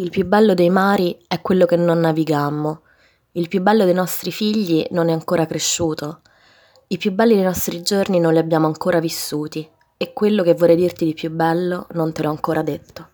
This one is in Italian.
Il più bello dei mari è quello che non navigammo. Il più bello dei nostri figli non è ancora cresciuto. I più belli dei nostri giorni non li abbiamo ancora vissuti. E quello che vorrei dirti di più bello non te l'ho ancora detto.